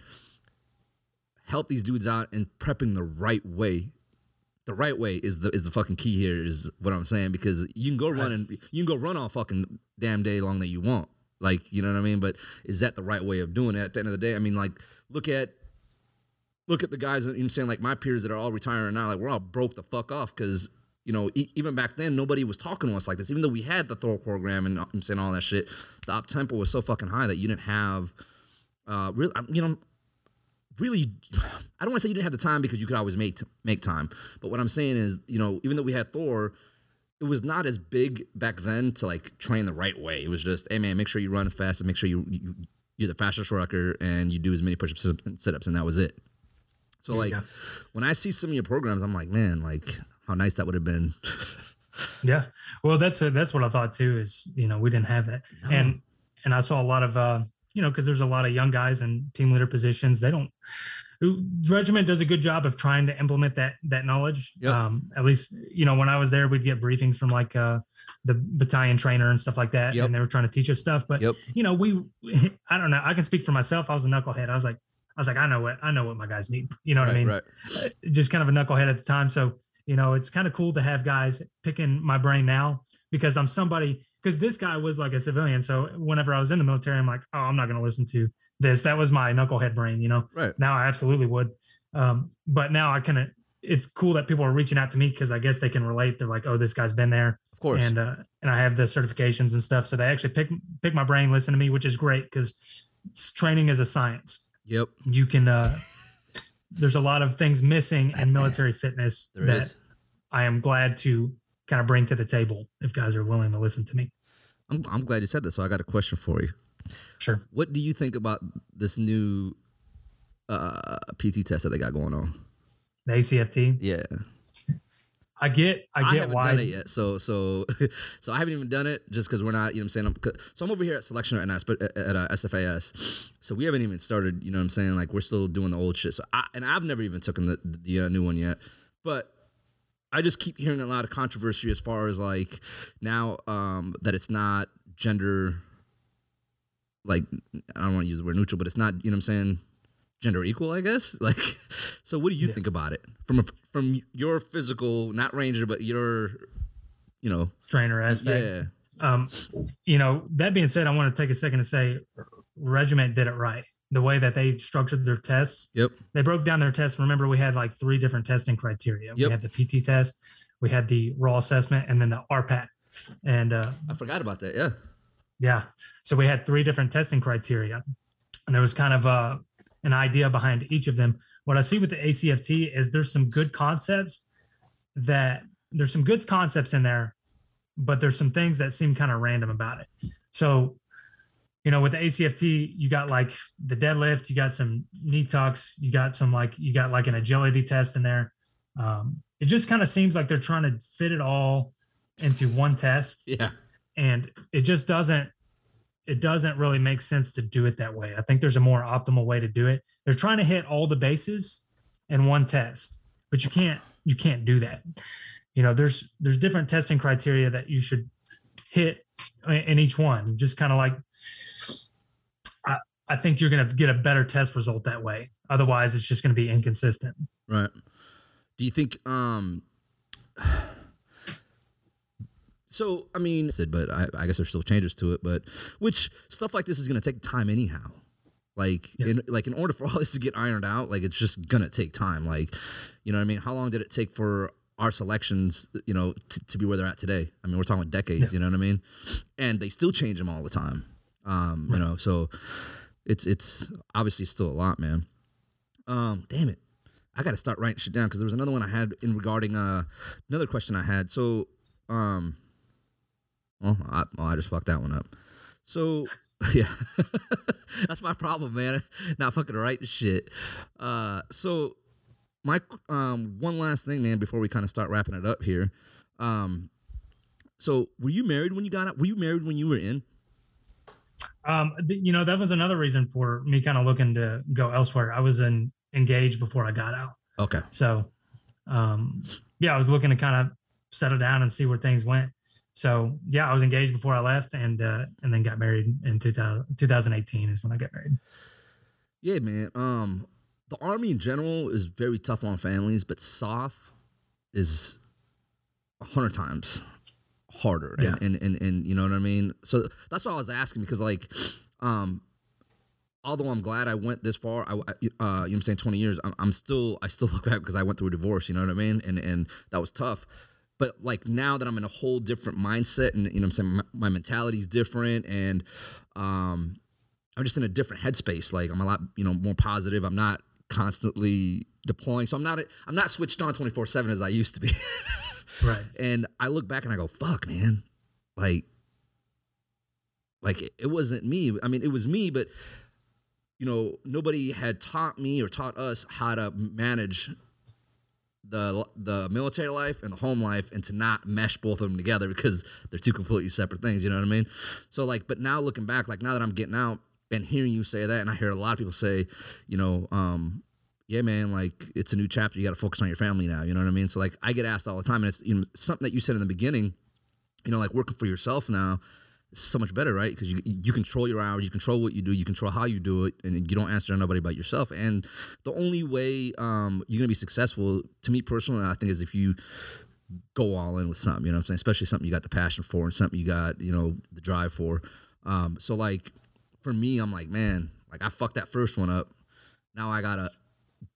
[SPEAKER 1] help these dudes out and prepping the right way. The right way is the is the fucking key here. Is what I'm saying because you can go run and you can go run all fucking damn day long that you want. Like you know what I mean. But is that the right way of doing it? At the end of the day, I mean, like look at look at the guys. You know, what I'm saying like my peers that are all retiring now. Like we're all broke the fuck off because you know e- even back then nobody was talking to us like this. Even though we had the Thor program and I'm saying all that shit, the up tempo was so fucking high that you didn't have uh really you know really <sighs> I don't want to say you didn't have the time because you could always make make time. But what I'm saying is, you know, even though we had Thor, it was not as big back then to like train the right way. It was just, hey man, make sure you run as fast and make sure you, you you're the fastest rucker and you do as many push-ups and sit-ups and that was it. So like
[SPEAKER 2] Yeah.
[SPEAKER 1] when I see some of your programs, I'm like, man, like how nice that would have been. <laughs>
[SPEAKER 2] Yeah. Well, that's that's what I thought too. Is you know we didn't have that,
[SPEAKER 1] No.
[SPEAKER 2] and and I saw a lot of uh, you know because there's a lot of young guys in team leader positions. They don't. Regiment does a good job of trying to implement that that knowledge.
[SPEAKER 1] Yep.
[SPEAKER 2] Um, at least you know when I was there, we'd get briefings from like uh, the battalion trainer and stuff like that,
[SPEAKER 1] Yep.
[SPEAKER 2] and they were trying to teach us stuff. But
[SPEAKER 1] Yep.
[SPEAKER 2] you know we, <laughs> I don't know. I can speak for myself. I was a knucklehead. I was like, I was like, I know what I know what my guys need. You know what I mean?
[SPEAKER 1] right.
[SPEAKER 2] uh, just kind of a knucklehead at the time. So, you know, it's kind of cool to have guys picking my brain now because I'm somebody, because this guy was like a civilian. So whenever I was in the military, I'm like, oh, I'm not going to listen to this. That was my knucklehead brain, you know?
[SPEAKER 1] Right.
[SPEAKER 2] Now I absolutely would. Um, but now I kind of, it's cool that people are reaching out to me because I guess they can relate. They're like, oh, this guy's been there.
[SPEAKER 1] Of course.
[SPEAKER 2] And, uh, and I have the certifications and stuff. So they actually pick, pick my brain, listen to me, which is great because training is a science
[SPEAKER 1] yep.
[SPEAKER 2] you can uh there's a lot of things missing in <laughs> military fitness
[SPEAKER 1] There
[SPEAKER 2] that
[SPEAKER 1] is.
[SPEAKER 2] I am glad to kind of bring to the table if guys are willing to listen to me.
[SPEAKER 1] I'm I'm glad you said that. So I got a question for you.
[SPEAKER 2] Sure.
[SPEAKER 1] What do you think about this new uh, PT test that they got going on?
[SPEAKER 2] The ACFT.
[SPEAKER 1] Yeah,
[SPEAKER 2] I get I get I
[SPEAKER 1] haven't
[SPEAKER 2] why
[SPEAKER 1] done it yet. So so <laughs> so I haven't even done it just because we're not. You know what I'm saying? I'm, so I'm over here at selection right now, sp- at, at uh, SFAS. So we haven't even started. You know what I'm saying? Like we're still doing the old shit. So I, and I've never even taken the the uh, new one yet, but. I just keep hearing a lot of controversy as far as like now um, that it's not gender like I don't want to use the word neutral, but it's not, you know what I'm saying, gender equal, I guess. <laughs> Like so what do you think about it? From a, from your physical, not ranger, but your you know,
[SPEAKER 2] trainer aspect.
[SPEAKER 1] yeah.
[SPEAKER 2] Um, you know, that being said, I want to take a second to say regiment did it right. The way that they structured their tests,
[SPEAKER 1] Yep.
[SPEAKER 2] they broke down their tests. Remember, we had like three different testing criteria.
[SPEAKER 1] Yep.
[SPEAKER 2] We had the PT test, we had the raw assessment, and then the RPAT. And uh,
[SPEAKER 1] I forgot about that. Yeah.
[SPEAKER 2] Yeah. So we had three different testing criteria, and there was kind of uh, an idea behind each of them. What I see with the ACFT is there's some good concepts that there's some good concepts in there, but there's some things that seem kind of random about it. So, you know, with the ACFT, you got like the deadlift, you got some knee tucks, you got some like you got like an agility test in there. Um, it just kind of seems like they're trying to fit it all into one test
[SPEAKER 1] Yeah.
[SPEAKER 2] and it just doesn't it doesn't really make sense to do it that way i think there's a more optimal way to do it they're trying to hit all the bases in one test but you can't you can't do that you know there's there's different testing criteria that you should hit in in each one just kind of like i think you're going to get a better test result that way otherwise it's just going to be inconsistent
[SPEAKER 1] Right. Do you think um <sighs> so I mean said but I, I guess there's still changes to it, but which stuff like this is gonna take time anyhow. Like
[SPEAKER 2] Yeah.
[SPEAKER 1] in like in order for all this to get ironed out, like it's just gonna take time. Like, you know what I mean? How long did it take for our selections, you know, t- to be where they're at today? I mean, we're talking about decades,
[SPEAKER 2] Yeah.
[SPEAKER 1] you know what I mean? And they still change them all the time. Um, you know, so it's it's obviously still a lot, man. Um, damn it. I got to start writing shit down because there was another one I had in regarding uh another question I had. So, um, well, I, well, I just fucked that one up. So, <laughs> yeah, <laughs> that's my problem, man. <laughs> Not fucking writing shit. Uh, so my um one last thing, man, before we kind of start wrapping it up here. Um, so were you married when you got out? Were you married when you were in?
[SPEAKER 2] Um, you know, that was another reason for me kind of looking to go elsewhere. I was in engaged before I got out.
[SPEAKER 1] Okay.
[SPEAKER 2] So, um, yeah, I was looking to kind of settle down and see where things went. So, yeah, I was engaged before I left, and uh, and then got married in 2000, 2018 is when I got married.
[SPEAKER 1] Yeah, man. Um, the army in general is very tough on families, but SOF is a hundred times harder.
[SPEAKER 2] Yeah.
[SPEAKER 1] And, and and and you know what I mean? So that's why I was asking because like um although I'm glad I went this far, I, uh, you know what I'm saying 20 years, I'm, I'm still, I still <laughs> look back because I went through a divorce, you know what I mean? And, and that was tough. But like now that I'm in a whole different mindset and, you know what I'm saying, my, my mentality's different and, um, I'm just in a different headspace. Like I'm a lot, you know, more positive. I'm not constantly deploying. So I'm not, I'm not switched on 24 seven as I used to be. <laughs>
[SPEAKER 2] Right.
[SPEAKER 1] And I look back and I go, fuck, man. Like, like it, wasn't me. I mean, it was me, but you know, nobody had taught me or taught us how to manage the the military life and the home life and to not mesh both of them together because they're two completely separate things, you know what I mean? So like but now looking back, like now that I'm getting out and hearing you say that and I hear a lot of people say, you know, um yeah, man, like it's a new chapter. You got to focus on your family now. You know what I mean? So like, I get asked all the time, and it's you know something that you said in the beginning. You know, like working for yourself now is so much better, right? Because you you control your hours, you control what you do, you control how you do it, and you don't answer to nobody but yourself. And the only way um, you're gonna be successful, to me personally, I think, is if you go all in with something. You know what I'm saying? Especially something you got the passion for and something you got you know the drive for. Um, so like for me, I'm like, man, like I fucked that first one up. Now I gotta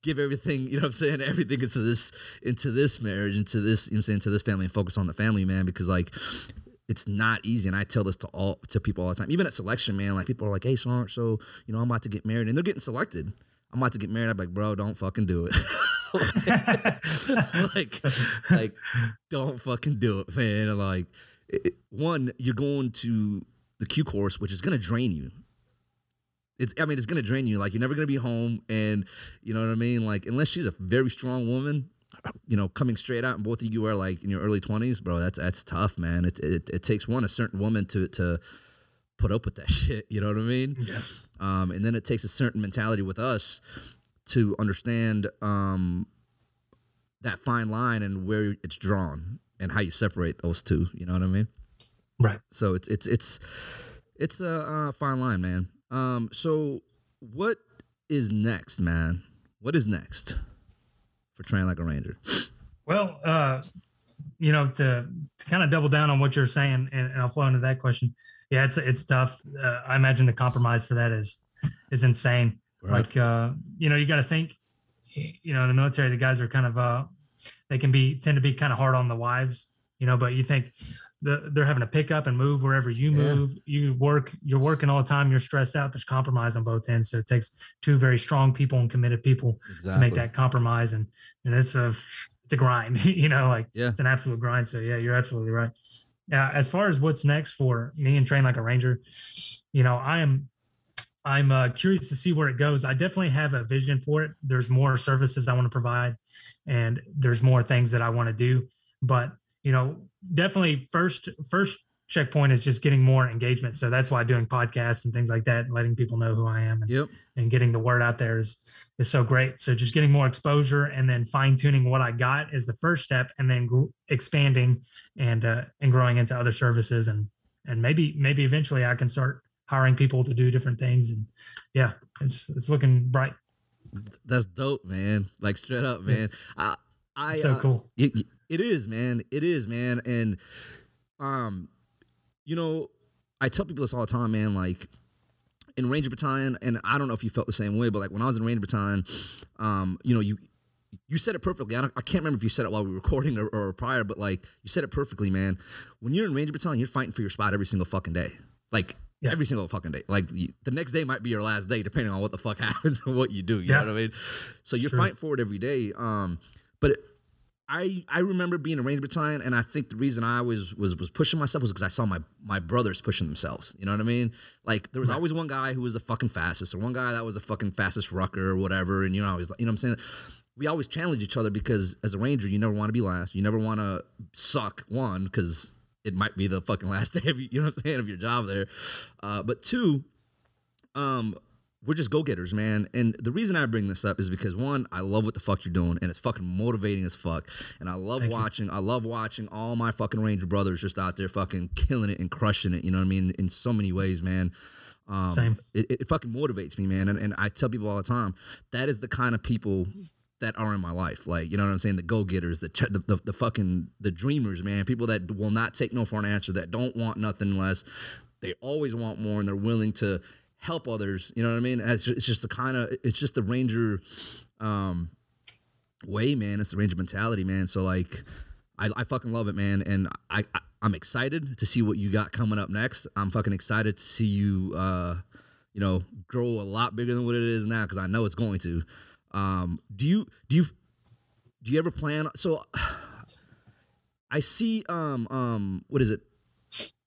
[SPEAKER 1] give everything, you know what I'm saying, <laughs> everything into this into this marriage, into this, you know I'm saying, into this family and focus on the family, man, because like it's not easy. And I tell this to all to people all the time. Even at selection, man, like people are like, hey, so so, you know, I'm about to get married and they're getting selected. I'm about to get married. I'm like, bro, don't fucking do it. <laughs> like, like, don't fucking do it, man. Like, it- one, you're going to the Q course, which is gonna drain you. It's, I mean, it's gonna drain you. Like, you're never gonna be home, and you know what I mean. Like, unless she's a very strong woman, you know, coming straight out, and both of you are like in your early 20s, bro. That's that's tough, man. It it, it takes one a certain woman to to put up with that <laughs> shit. You know what I mean?
[SPEAKER 2] Yeah.
[SPEAKER 1] Um, and then it takes a certain mentality with us to understand um, that fine line and where it's drawn and how you separate those two. You know what I mean?
[SPEAKER 2] Right.
[SPEAKER 1] So it's it's it's it's a uh, fine line, man. Um, so what is next, man? What is next for Train Like a Ranger?
[SPEAKER 2] Well, uh, you know, to, to kind of double down on what you're saying, and, and I'll flow into that question. Yeah, it's it's tough. Uh, I imagine the compromise for that is is insane. Like, uh, you know, you got to think. You know, in the military, the guys are kind of uh, they can be tend to be kind of hard on the wives. You know, but you think the, they're having to pick up and move wherever you
[SPEAKER 1] Yeah.
[SPEAKER 2] move. You work, you're working all the time. You're stressed out. There's compromise on both ends. So it takes two very strong people and committed people
[SPEAKER 1] exactly.
[SPEAKER 2] to make that compromise and and it's a it's a grind <laughs> you know like
[SPEAKER 1] Yeah.
[SPEAKER 2] it's an absolute grind so yeah you're absolutely right yeah as far as what's next for me and train like a ranger you know i am i'm uh, curious to see where it goes i definitely have a vision for it there's more services i want to provide and there's more things that i want to do but you know definitely first first checkpoint is just getting more engagement so that's why doing podcasts and things like that and letting people know who i am and
[SPEAKER 1] Yep.
[SPEAKER 2] and getting the word out there is is so great. So just getting more exposure and then fine tuning what I got is the first step, and then gr- expanding and uh, and growing into other services and and maybe maybe eventually I can start hiring people to do different things and yeah, it's it's looking bright.
[SPEAKER 1] That's dope, man. Like straight up,
[SPEAKER 2] Yeah.
[SPEAKER 1] man. I, I
[SPEAKER 2] so
[SPEAKER 1] uh,
[SPEAKER 2] cool.
[SPEAKER 1] It, it is, man. It is, man. And um, you know, I tell people this all the time, man. Like in Ranger Battalion, and I don't know if you felt the same way, but like when I was in Ranger Battalion, um, you know, you you said it perfectly. I, don't, I can't remember if you said it while we were <laughs> recording or, or prior, but like you said it perfectly, man. When you're in Ranger Battalion, you're fighting for your spot every single fucking day. Like
[SPEAKER 2] Yeah.
[SPEAKER 1] every single fucking day. Like the next day might be your last day, depending on what the fuck <laughs> happens and what you do. You
[SPEAKER 2] Yeah.
[SPEAKER 1] know what I mean? So you're
[SPEAKER 2] True.
[SPEAKER 1] fighting for it every day. Um, but it, I I remember being a Ranger Battalion, and I think the reason I was was was pushing myself was because I saw my my brothers pushing themselves. You know what I mean? Like there was
[SPEAKER 2] Right.
[SPEAKER 1] always one guy who was the fucking fastest, or one guy that was the fucking fastest rucker or whatever. And you know, I was you know what I'm saying. We always challenge each other because as a ranger, you never want to be last. You never want to suck one because it might be the fucking last day of <laughs> you know what I'm saying of your job there. Uh, but two, um, we're just go getters, man. And the reason I bring this up is because one, I love what the fuck you're doing, and it's fucking motivating as fuck. And I love
[SPEAKER 2] Thank you.
[SPEAKER 1] watching. I love watching all my fucking Ranger brothers just out there fucking killing it and crushing it. You know what I mean? In so many ways, man. Um,
[SPEAKER 2] Same.
[SPEAKER 1] It, it fucking motivates me, man. And, and I tell people all the time that is the kind of people that are in my life. Like, you know what I'm saying? The go getters, the, ch- the, the the fucking the dreamers, man. People that will not take no for an answer, that don't want nothing less. They always want more, and they're willing to help others. You know what I mean? It's just, it's just the kind of it's just the Ranger um, way, man. It's the Ranger mentality, man. So like, I, I fucking love it, man. And I, I I'm excited to see what you got coming up next. I'm fucking excited to see you, uh, you know, grow a lot bigger than what it is now because I know it's going to. Um, do you do you do you ever plan? So <sighs> I see um um what is it?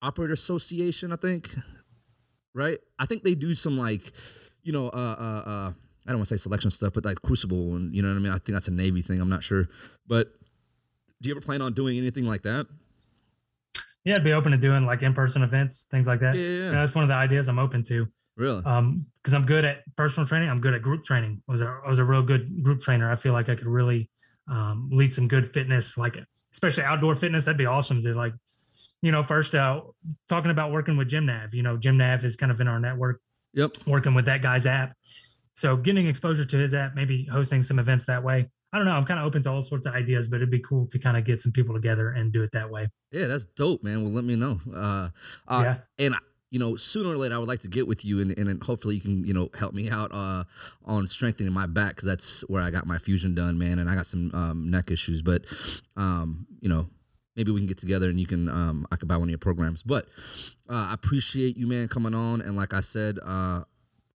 [SPEAKER 1] Operator Association, I think. Right? I think they do some like, you know, uh uh uh I don't want to say selection stuff, but like Crucible and you know what I mean? I think that's a Navy thing, I'm not sure. But do you ever plan on doing anything like that?
[SPEAKER 2] Yeah, I'd be open to doing like in-person events, things like that.
[SPEAKER 1] Yeah, yeah,
[SPEAKER 2] You know, that's one of the ideas I'm open to.
[SPEAKER 1] Really?
[SPEAKER 2] Um, because I'm good at personal training. I'm good at group training. I was a, I was a real good group trainer. I feel like I could really um, lead some good fitness, like especially outdoor fitness. That'd be awesome to like, you know, first uh, talking about working with GymNav, You know, GymNav is kind of in our network,
[SPEAKER 1] Yep.
[SPEAKER 2] working with that guy's app. So getting exposure to his app, maybe hosting some events that way. I don't know. I'm kind of open to all sorts of ideas, but it'd be cool to kind of get some people together and do it that way.
[SPEAKER 1] Yeah, that's dope, man. Well, let me know. Uh, uh
[SPEAKER 2] yeah.
[SPEAKER 1] and I- you know, sooner or later, I would like to get with you, and and, and hopefully you can, you know, help me out uh, on strengthening my back because that's where I got my fusion done, man. And I got some um, neck issues, but um, you know, maybe we can get together and you can, um, I could buy one of your programs. But uh, I appreciate you, man, coming on. And like I said, uh,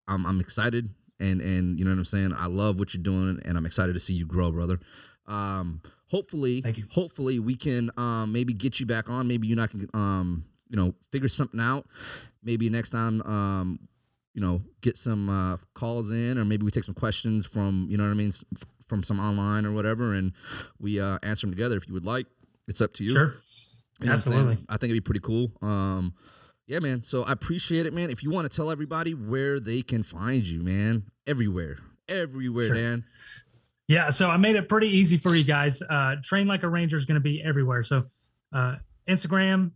[SPEAKER 1] I'm I'm excited, and and you know what I'm saying. I love what you're doing, and I'm excited to see you grow, brother. Um, hopefully,
[SPEAKER 2] Thank you.
[SPEAKER 1] hopefully we can um, maybe get you back on. Maybe you and I can um, you know figure something out. Maybe next time um, you know get some uh, calls in, or maybe we take some questions from you know what I mean from some online or whatever, and we uh, answer them together if you would like. It's up to you.
[SPEAKER 2] Sure.
[SPEAKER 1] You know what I'm saying?
[SPEAKER 2] Absolutely.
[SPEAKER 1] I think it'd be pretty cool. Um, yeah, man. So I appreciate it, man. If you want to tell everybody where they can find you, man, everywhere, everywhere,
[SPEAKER 2] Sure.
[SPEAKER 1] Dan.
[SPEAKER 2] Yeah, so I made it pretty easy for you guys. Uh, Train Like a Ranger is going to be everywhere. So uh, Instagram,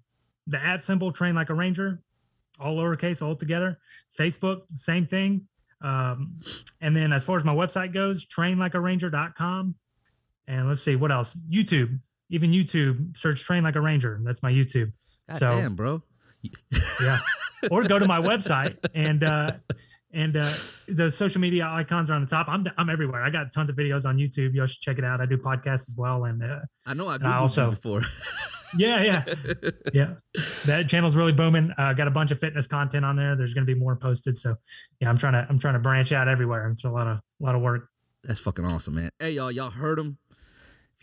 [SPEAKER 2] the at symbol, Train Like a Ranger, all lowercase, all together. Facebook, same thing. Um, and then as far as my website goes, trainlikearanger.com. And let's see what else. YouTube, even YouTube, search Train Like a Ranger. That's my YouTube.
[SPEAKER 1] God
[SPEAKER 2] So-
[SPEAKER 1] damn, bro.
[SPEAKER 2] Yeah. or go to my <laughs> website and uh and uh the social media icons are on the top. I'm I'm everywhere. I got tons of videos on YouTube. Y'all should check it out. I do podcasts as well. And uh,
[SPEAKER 1] I know I
[SPEAKER 2] I also-
[SPEAKER 1] before. <laughs>
[SPEAKER 2] yeah, yeah, yeah. That channel's really booming. Uh, got a bunch of fitness content on there. There's going to be more posted. So yeah, I'm trying to I'm trying to branch out everywhere. It's a lot of a lot of work.
[SPEAKER 1] That's fucking awesome, man. Hey, y'all, y'all heard him.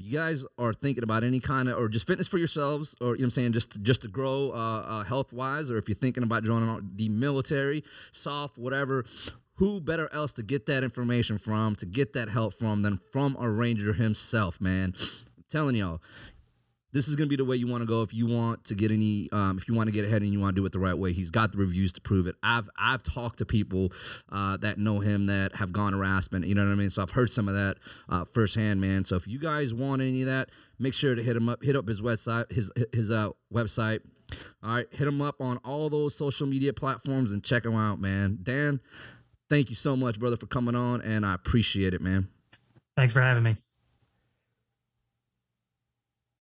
[SPEAKER 1] You guys are thinking about any kind of or just fitness for yourselves, or you know what I'm saying, just just to grow uh, uh, health wise, or if you're thinking about joining the military, SOF, whatever, who better else to get that information from, to get that help from, than from a ranger himself, man. I'm telling y'all, this is gonna be the way you want to go if you want to get any um, if you want to get ahead and you want to do it the right way. He's got the reviews to prove it. I've i've talked to people uh, that know him that have gone to Aspen, you know what i mean? So i've heard some of that uh, firsthand man. So if you guys want any of that make sure to hit him up hit up his website his his uh, website. All right hit him up on all those social media platforms and check him out man. Dan thank you so much brother for coming on and i appreciate it man.
[SPEAKER 2] Thanks for having me.